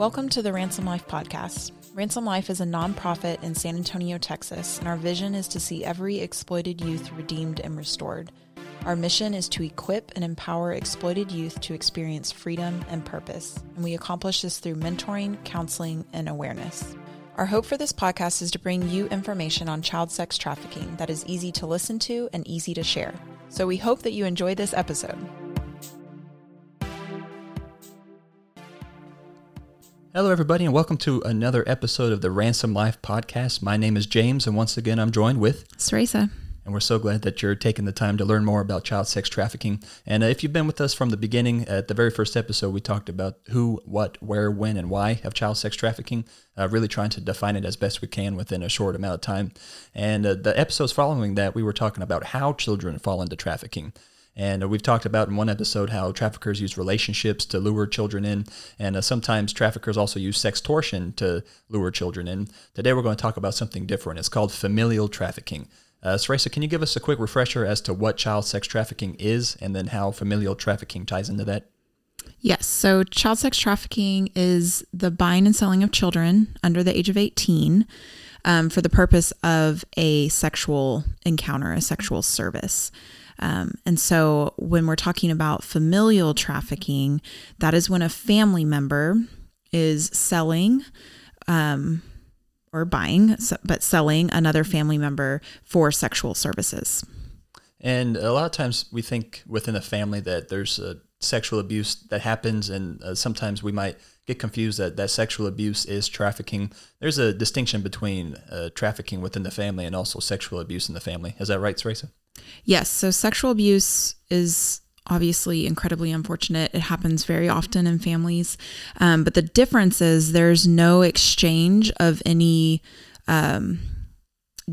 Welcome to the Ransom Life podcast. Ransom Life is a nonprofit in San Antonio, Texas, and our vision is to see every exploited youth redeemed and restored. Our mission is to equip and empower exploited youth to experience freedom and purpose, and we accomplish this through mentoring, counseling, and awareness. Our hope for this podcast is to bring you information on child sex trafficking that is easy to listen to and easy to share. So we hope that you enjoy this episode. Hello, everybody, and welcome to another episode of the Ransom Life podcast. My name is James, and once again, I'm joined with Sarasa. And we're so glad that you're taking the time to learn more about child sex trafficking. And uh, if you've been with us from the beginning, at the very first episode, we talked about who, what, where, when, and why of child sex trafficking, uh, really trying to define it as best we can within a short amount of time. And uh, the episodes following that, we were talking about how children fall into trafficking. And uh, we've talked about in one episode how traffickers use relationships to lure children in, and uh, sometimes traffickers also use sex sextortion to lure children in. Today we're going to talk about something different. It's called familial trafficking. Uh, Sarasa, can you give us a quick refresher as to what child sex trafficking is and then how familial trafficking ties into that? Yes. So, child sex trafficking is the buying and selling of children under the age of 18 um, for the purpose of a sexual encounter, a sexual service. Um, and so when we're talking about familial trafficking, that is when a family member is selling um, or buying, but selling another family member for sexual services. And a lot of times we think within a family that there's a sexual abuse that happens, and uh, sometimes we might get confused that that sexual abuse is trafficking. There's a distinction between uh, trafficking within the family and also sexual abuse in the family. Is that right, Sarasa? Yes. So sexual abuse is obviously incredibly unfortunate. It happens very often in families. Um, but the difference is there's no exchange of any um,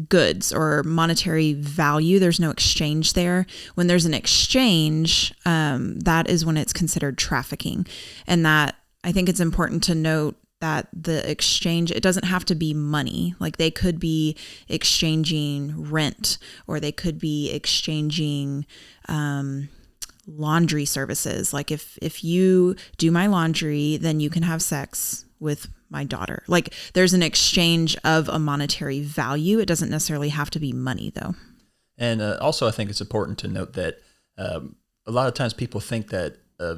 goods or monetary value. There's no exchange there. When there's an exchange, um, that is when it's considered trafficking. And that I think it's important to note that the exchange it doesn't have to be money. Like they could be exchanging rent or they could be exchanging um, laundry services. Like if if you do my laundry then you can have sex with my daughter. Like there's an exchange of a monetary value. It doesn't necessarily have to be money though. And uh, also i think it's important to note that um, a lot of times people think that uh,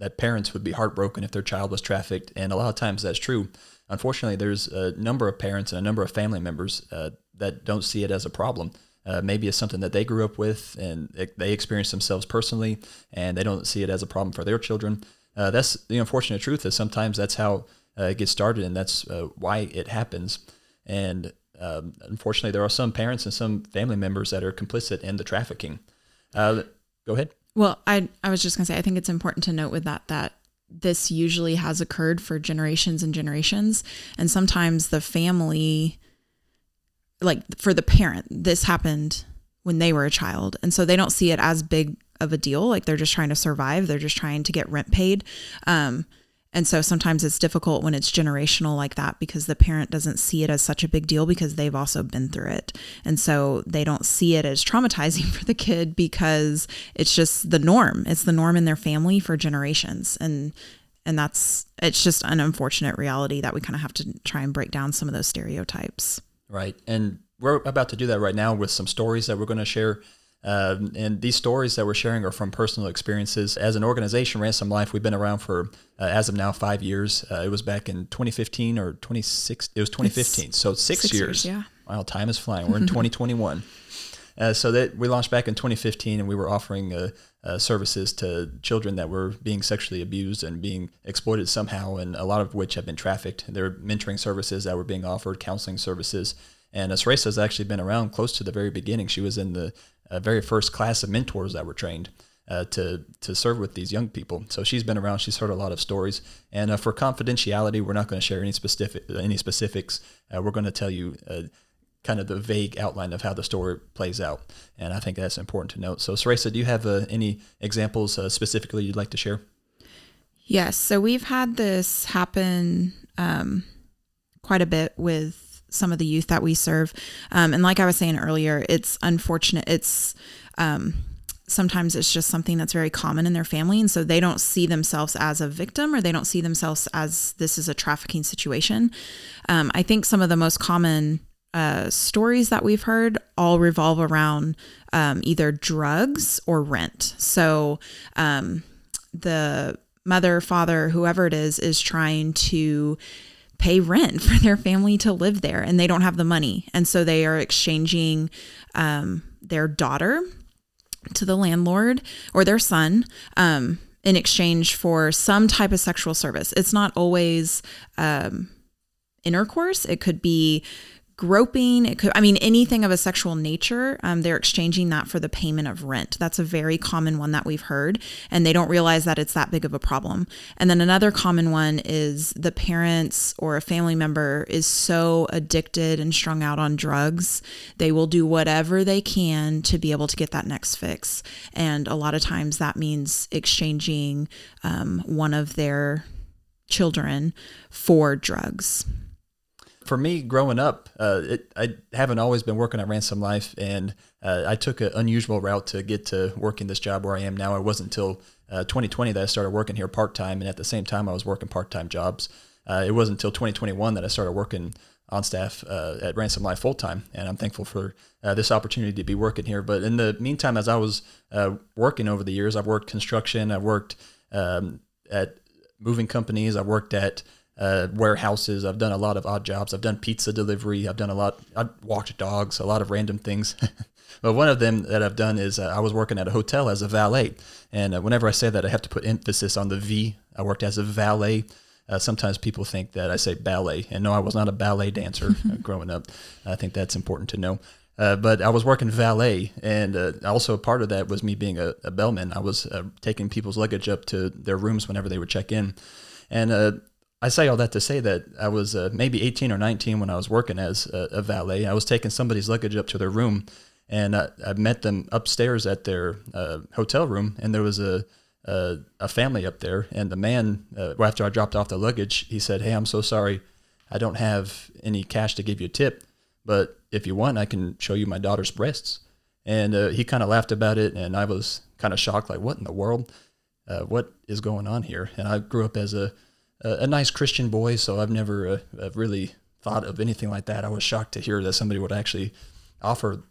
that parents would be heartbroken if their child was trafficked, and a lot of times that's true. Unfortunately, there's a number of parents and a number of family members uh, that don't see it as a problem. Uh, maybe it's something that they grew up with and they experienced themselves personally, and they don't see it as a problem for their children. Uh, that's the unfortunate truth. Is sometimes that's how uh, it gets started, and that's uh, why it happens. And um, unfortunately, there are some parents and some family members that are complicit in the trafficking. Uh, go ahead. Well, I I was just going to say I think it's important to note with that that this usually has occurred for generations and generations. And sometimes the family like for the parent this happened when they were a child. And so they don't see it as big of a deal. Like they're just trying to survive. They're just trying to get rent paid. Um, and so sometimes it's difficult when it's generational like that because the parent doesn't see it as such a big deal because they've also been through it. And so they don't see it as traumatizing for the kid because it's just the norm. It's the norm in their family for generations. And and that's it's just an unfortunate reality that we kind of have to try and break down some of those stereotypes. Right. And we're about to do that right now with some stories that we're going to share um, and these stories that we're sharing are from personal experiences. As an organization, Ransom Life, we've been around for, uh, as of now, five years. Uh, it was back in 2015 or 26. It was 2015. It's so six, six years. years. Yeah. Wow, time is flying. We're in 2021. Uh, so that we launched back in 2015, and we were offering uh, uh, services to children that were being sexually abused and being exploited somehow, and a lot of which have been trafficked. There were mentoring services that were being offered, counseling services. And Sarasa has actually been around close to the very beginning. She was in the uh, very first class of mentors that were trained uh, to to serve with these young people. So she's been around. She's heard a lot of stories. And uh, for confidentiality, we're not going to share any specific any specifics. Uh, we're going to tell you uh, kind of the vague outline of how the story plays out. And I think that's important to note. So Sarasa, do you have uh, any examples specifically you'd like to share? Yes. So we've had this happen um, quite a bit with some of the youth that we serve. Um, and like I was saying earlier, it's unfortunate. It's um, sometimes it's just something that's very common in their family. And so they don't see themselves as a victim or they don't see themselves as this is a trafficking situation. Um, I think some of the most common uh, stories that we've heard all revolve around um, either drugs or rent. So um, the mother, father, whoever it is, is trying to pay rent for their family to live there and they don't have the money. And so they are exchanging um, their daughter to the landlord or their son um, in exchange for some type of sexual service. It's not always um, intercourse, it could be groping it could i mean anything of a sexual nature um, they're exchanging that for the payment of rent. That's a very common one that we've heard and they don't realize that it's that big of a problem. And then another common one is the parents or a family member is so addicted and strung out on drugs they will do whatever they can to be able to get that next fix. And a lot of times that means exchanging um, one of their children for drugs for me growing up, uh, it, I haven't always been working at Ransom Life, and uh, I took an unusual route to get to working this job where I am now. It wasn't until uh, 2020 that I started working here part time, and at the same time, I was working part time jobs. Uh, it wasn't until 2021 that I started working on staff uh, at Ransom Life full time, and I'm thankful for uh, this opportunity to be working here. But in the meantime, as I was working over the years, I've worked construction, I've worked um, at moving companies, I've worked at uh, warehouses. I've done a lot of odd jobs. I've done pizza delivery. I've done a lot. I walked dogs. A lot of random things. but one of them that I've done is uh, I was working at a hotel as a valet, and uh, whenever I say that, I have to put emphasis on the V. I worked as a valet. Uh, sometimes people think that I say ballet, and no, I was not a ballet dancer uh, growing up. I think that's important to know. Uh, but I was working valet, and uh, also part of that was me being a, a bellman. I was uh, taking people's luggage up to their rooms whenever they would check in. And uh, I say all that to say that I was uh, maybe 18 or 19 when I was working as a, a, valet. I was taking somebody's luggage up to their room, and I, I met them upstairs at their uh, hotel room, and there was a, a, a family up there. And the man, uh, after I dropped off the luggage, he said, "Hey, I'm so sorry, I don't have any cash to give you a tip, but if you want, I can show you my daughter's breasts." And uh, he kind of laughed about it, and I was kind of shocked, like, "What in the world? Uh, what is going on here?" And I grew up as a a, nice Christian boy, so I've never uh, really thought of anything like that. I was shocked to hear that somebody would actually offer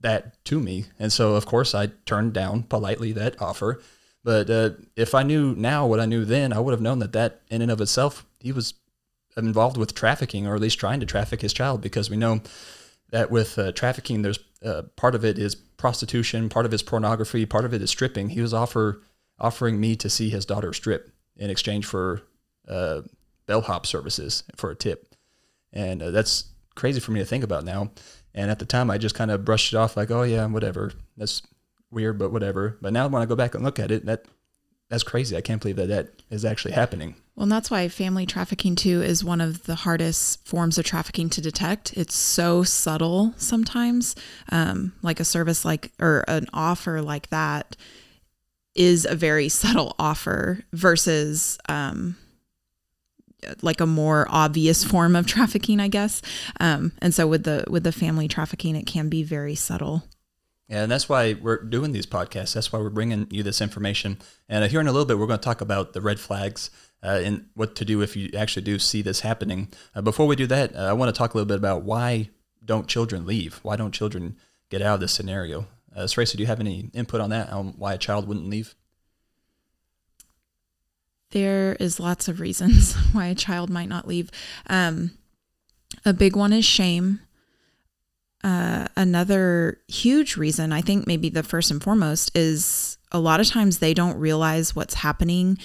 that to me, and so of course I turned down politely that offer. But uh, if I knew now what I knew then, I would have known that that in and of itself he was involved with trafficking, or at least trying to traffic his child, because we know that with uh, trafficking, there's uh, part of it is prostitution, part of it is pornography, part of it is stripping. He was offer offering me to see his daughter strip in exchange for uh, bellhop services for a tip, and uh, that's crazy for me to think about now. And at the time, I just kind of brushed it off like, "Oh yeah, whatever. That's weird, but whatever." But now, when I go back and look at it, that that's crazy. I can't believe that that is actually happening. Well, and that's why family trafficking too is one of the hardest forms of trafficking to detect. It's so subtle sometimes. Um, like a service like or an offer like that is a very subtle offer versus um, like a more obvious form of trafficking, I guess. Um, and so with the with the family trafficking, it can be very subtle. Yeah, and that's why we're doing these podcasts. That's why we're bringing you this information. And uh, here in a little bit, we're going to talk about the red flags uh, and what to do if you actually do see this happening. Uh, before we do that, uh, I want to talk a little bit about why don't children leave? Why don't children get out of this scenario? Uh, Tracy, do you have any input on that? On why a child wouldn't leave? There is lots of reasons why a child might not leave. Um, a big one is shame. Uh, another huge reason, I think maybe the first and foremost, is a lot of times they don't realize what's happening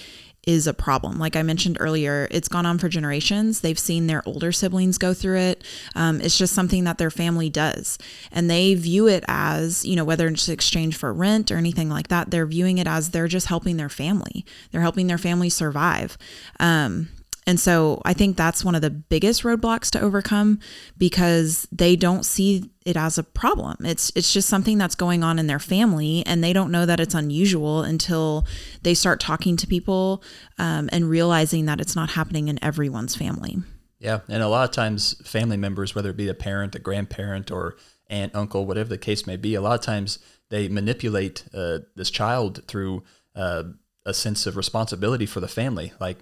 is a problem. Like I mentioned earlier, it's gone on for generations. They've seen their older siblings go through it. Um, it's just something that their family does. And they view it as, you know, whether it's exchange for rent or anything like that, they're viewing it as they're just helping their family. They're helping their family survive. Um, and so I think that's one of the biggest roadblocks to overcome because they don't see it as a problem. It's it's just something that's going on in their family, and they don't know that it's unusual until they start talking to people um, and realizing that it's not happening in everyone's family. Yeah, and a lot of times family members, whether it be a parent, a grandparent, or aunt, uncle, whatever the case may be, a lot of times they manipulate uh, this child through uh, a sense of responsibility for the family. Like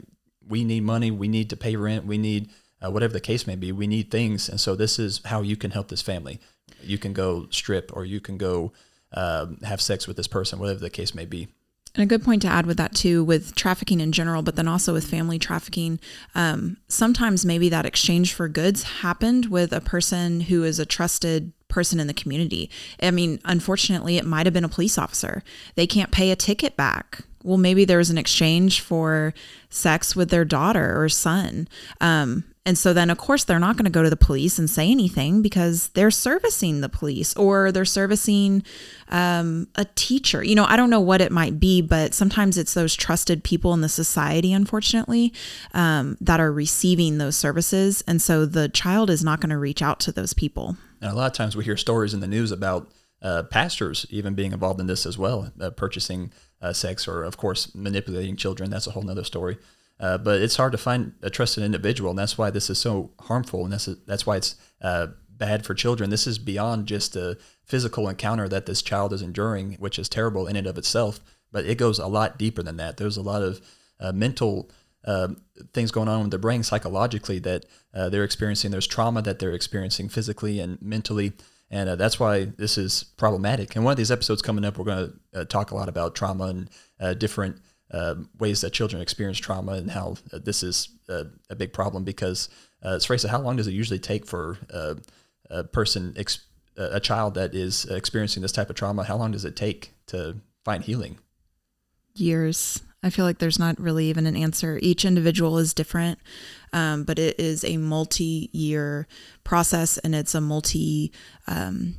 we need money, we need to pay rent, we need uh, whatever the case may be, we need things, and so this is how you can help this family. You can go strip, or you can go um, have sex with this person, whatever the case may be. And a good point to add with that too, with trafficking in general, but then also with family trafficking. Um, sometimes maybe that exchange for goods happened with a person who is a trusted person in the community. I mean, unfortunately, it might have been a police officer. They can't pay a ticket back. Well, maybe there was an exchange for sex with their daughter or son. Um, and so then, of course, they're not going to go to the police and say anything because they're servicing the police or they're servicing um, a teacher. You know, I don't know what it might be, but sometimes it's those trusted people in the society, unfortunately, um, that are receiving those services. And so the child is not going to reach out to those people. And a lot of times we hear stories in the news about uh, pastors even being involved in this as well, uh, purchasing uh, sex or, of course, manipulating children. That's a whole nother story. Uh, but it's hard to find a trusted individual, and that's why this is so harmful, and that's that's why it's uh, bad for children. This is beyond just a physical encounter that this child is enduring, which is terrible in and of itself. But it goes a lot deeper than that. There's a lot of uh, mental uh, things going on with their brain psychologically that uh, they're experiencing. There's trauma that they're experiencing physically and mentally. And uh, that's why this is problematic. And one of these episodes coming up, we're going to uh, talk a lot about trauma and uh, different uh, ways that children experience trauma and how uh, this is a, a, big problem because uh, Sarasa, how long does it usually take for uh, a person, ex- a child that is experiencing this type of trauma, how long does it take to find healing? Years. I feel like there's not really even an answer. Each individual is different, um, but it is a multi year process and it's a multi um,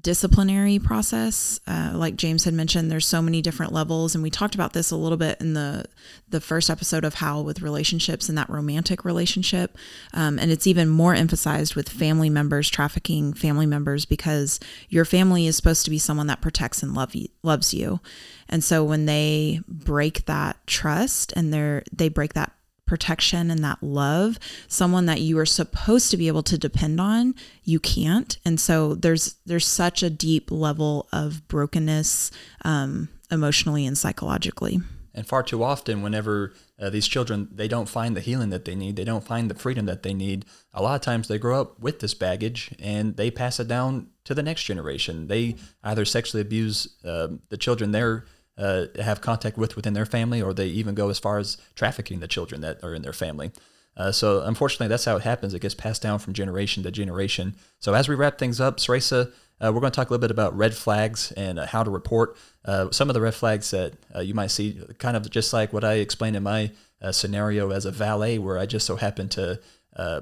disciplinary process. Uh, like James had mentioned, there's so many different levels, and we talked about this a little bit in the the first episode of how with relationships and that romantic relationship, um, and it's even more emphasized with family members trafficking family members because your family is supposed to be someone that protects and love you, loves you, and so when they break that trust and they're they break that protection and that love, someone that you are supposed to be able to depend on, you can't. And so there's there's such a deep level of brokenness um, emotionally and psychologically. And far too often, whenever uh, these children they don't find the healing that they need, they don't find the freedom that they need. A lot of times they grow up with this baggage and they pass it down to the next generation. They either sexually abuse uh, the children they're uh, have contact with within their family, or they even go as far as trafficking the children that are in their family. Uh, so unfortunately, that's how it happens. It gets passed down from generation to generation. So as we wrap things up, Sarasa, uh, we're going to talk a little bit about red flags and uh, how to report uh, some of the red flags that uh, you might see, kind of just like what I explained in my uh, scenario as a valet, where I just so happened to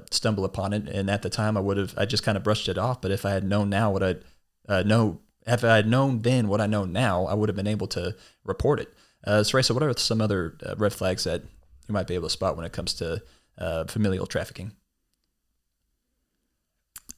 stumble upon it, and at the time I would have I just kind of brushed it off. But if I had known now what I know if I had known then what I know now, I would have been able to report it. Uh, so, what are some other uh, red flags that you might be able to spot when it comes to uh, familial trafficking?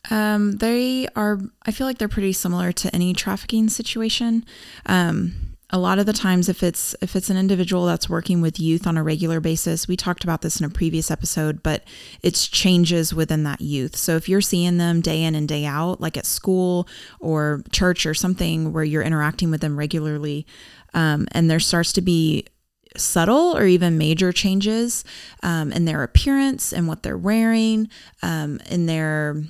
Um, they are, I feel like they're pretty similar to any trafficking situation. Um, a lot of the times if it's if it's an individual that's working with youth on a regular basis we talked about this in a previous episode but it's changes within that youth. So if you're seeing them day in and day out like at school or church or something where you're interacting with them regularly um, and there starts to be subtle or even major changes um, in their appearance and what they're wearing um, in their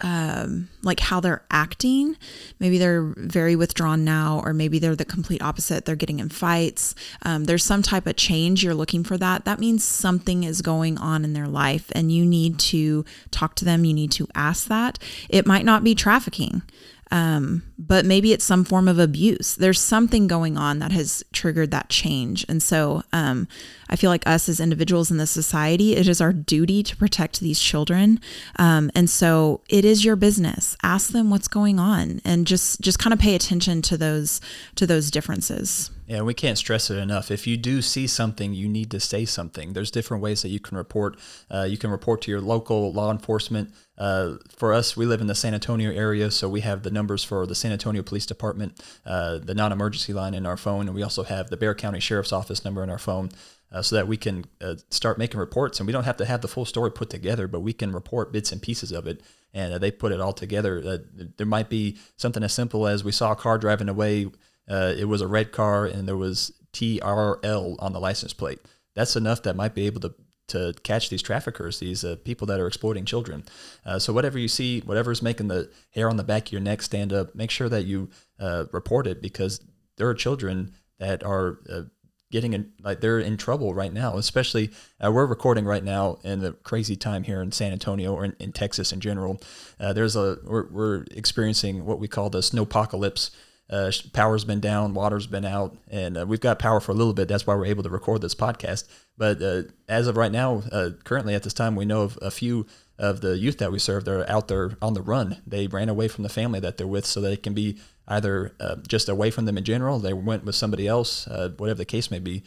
um, like how they're acting. Maybe they're very withdrawn now, or maybe they're the complete opposite. They're getting in fights. Um, there's some type of change. You're looking for that. That means something is going on in their life, and you need to talk to them. You need to ask that. It might not be trafficking. Um, but maybe it's some form of abuse. There's something going on that has triggered that change. And so um, I feel like us as individuals in the society, it is our duty to protect these children. Um, and so it is your business. Ask them what's going on and just just kind of pay attention to those to those differences. Yeah, we can't stress it enough. If you do see something, you need to say something. There's different ways that you can report. Uh, you can report to your local law enforcement. Uh, for us, we live in the San Antonio area, so we have the numbers for the San Antonio Police Department, uh, the non emergency line in our phone, and we also have the Bexar County Sheriff's Office number in our phone. Uh, so that we can uh, start making reports, and we don't have to have the full story put together, but we can report bits and pieces of it, and uh, they put it all together. there might be something as simple as we saw a car driving away uh, it was a red car and there was TRL on the license plate. That's enough that might be able to to catch these traffickers, these uh, people that are exploiting children. Uh, so whatever you see, whatever is making the hair on the back of your neck stand up, make sure that you uh, report it because there are children that are uh, getting in, like they're in trouble right now. Especially uh, we're recording right now in the crazy time here in San Antonio or in, in Texas in general. Uh, there's a we're, we're experiencing what we call the snowpocalypse uh, power's been down, water's been out, and uh, we've got power for a little bit. That's why we're able to record this podcast. But uh, as of right now, uh, currently at this time, we know of a few of the youth that we serve. They're out there on the run. They ran away from the family that they're with, so they can be either uh, just away from them in general. They went with somebody else, uh, whatever the case may be.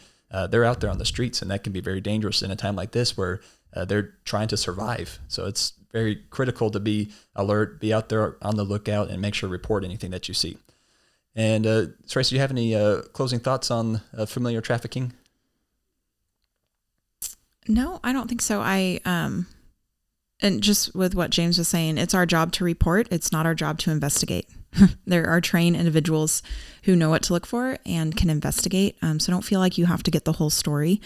they're out there on the streets, and that can be very dangerous in a time like this where they're trying to survive. So it's very critical to be alert, be out there on the lookout, and make sure report anything that you see. And uh, Tracy, do you have any uh, closing thoughts on uh, familiar trafficking? No, I don't think so. I um, and just with what James was saying, it's our job to report. It's not our job to investigate. there are trained individuals who know what to look for and can investigate. Um, so don't feel like you have to get the whole story,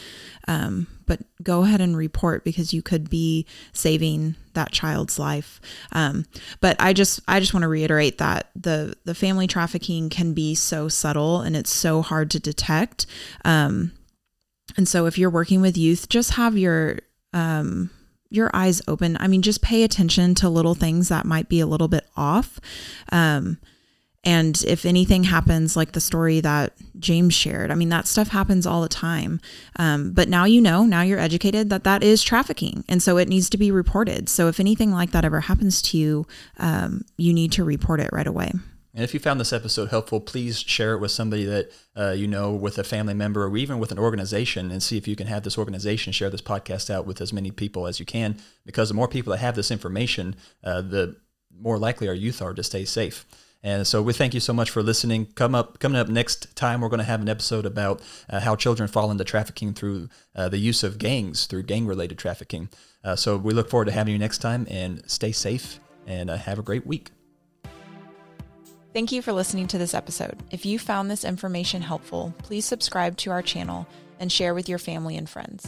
um, but go ahead and report because you could be saving that child's life. Um, but I just I just want to reiterate that the the family trafficking can be so subtle and it's so hard to detect. Um, and so if you're working with youth, just have your um, your eyes open. I mean, just pay attention to little things that might be a little bit off. Um, and if anything happens, like the story that James shared, I mean, that stuff happens all the time. Um, but now you know, now you're educated that that is trafficking. And so it needs to be reported. So if anything like that ever happens to you, um, you need to report it right away. And if you found this episode helpful, please share it with somebody that uh, you know, with a family member, or even with an organization, and see if you can have this organization share this podcast out with as many people as you can. Because the more people that have this information, uh, the more likely our youth are to stay safe. And so we thank you so much for listening. Come up, coming up next time, we're going to have an episode about uh, how children fall into trafficking through uh, the use of gangs, through gang-related trafficking. Uh, so we look forward to having you next time, and stay safe and uh, have a great week. Thank you for listening to this episode. If you found this information helpful, please subscribe to our channel and share with your family and friends.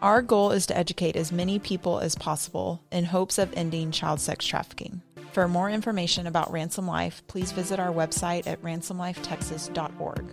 Our goal is to educate as many people as possible in hopes of ending child sex trafficking. For more information about Ransom Life, please visit our website at ransomlifetexas.org.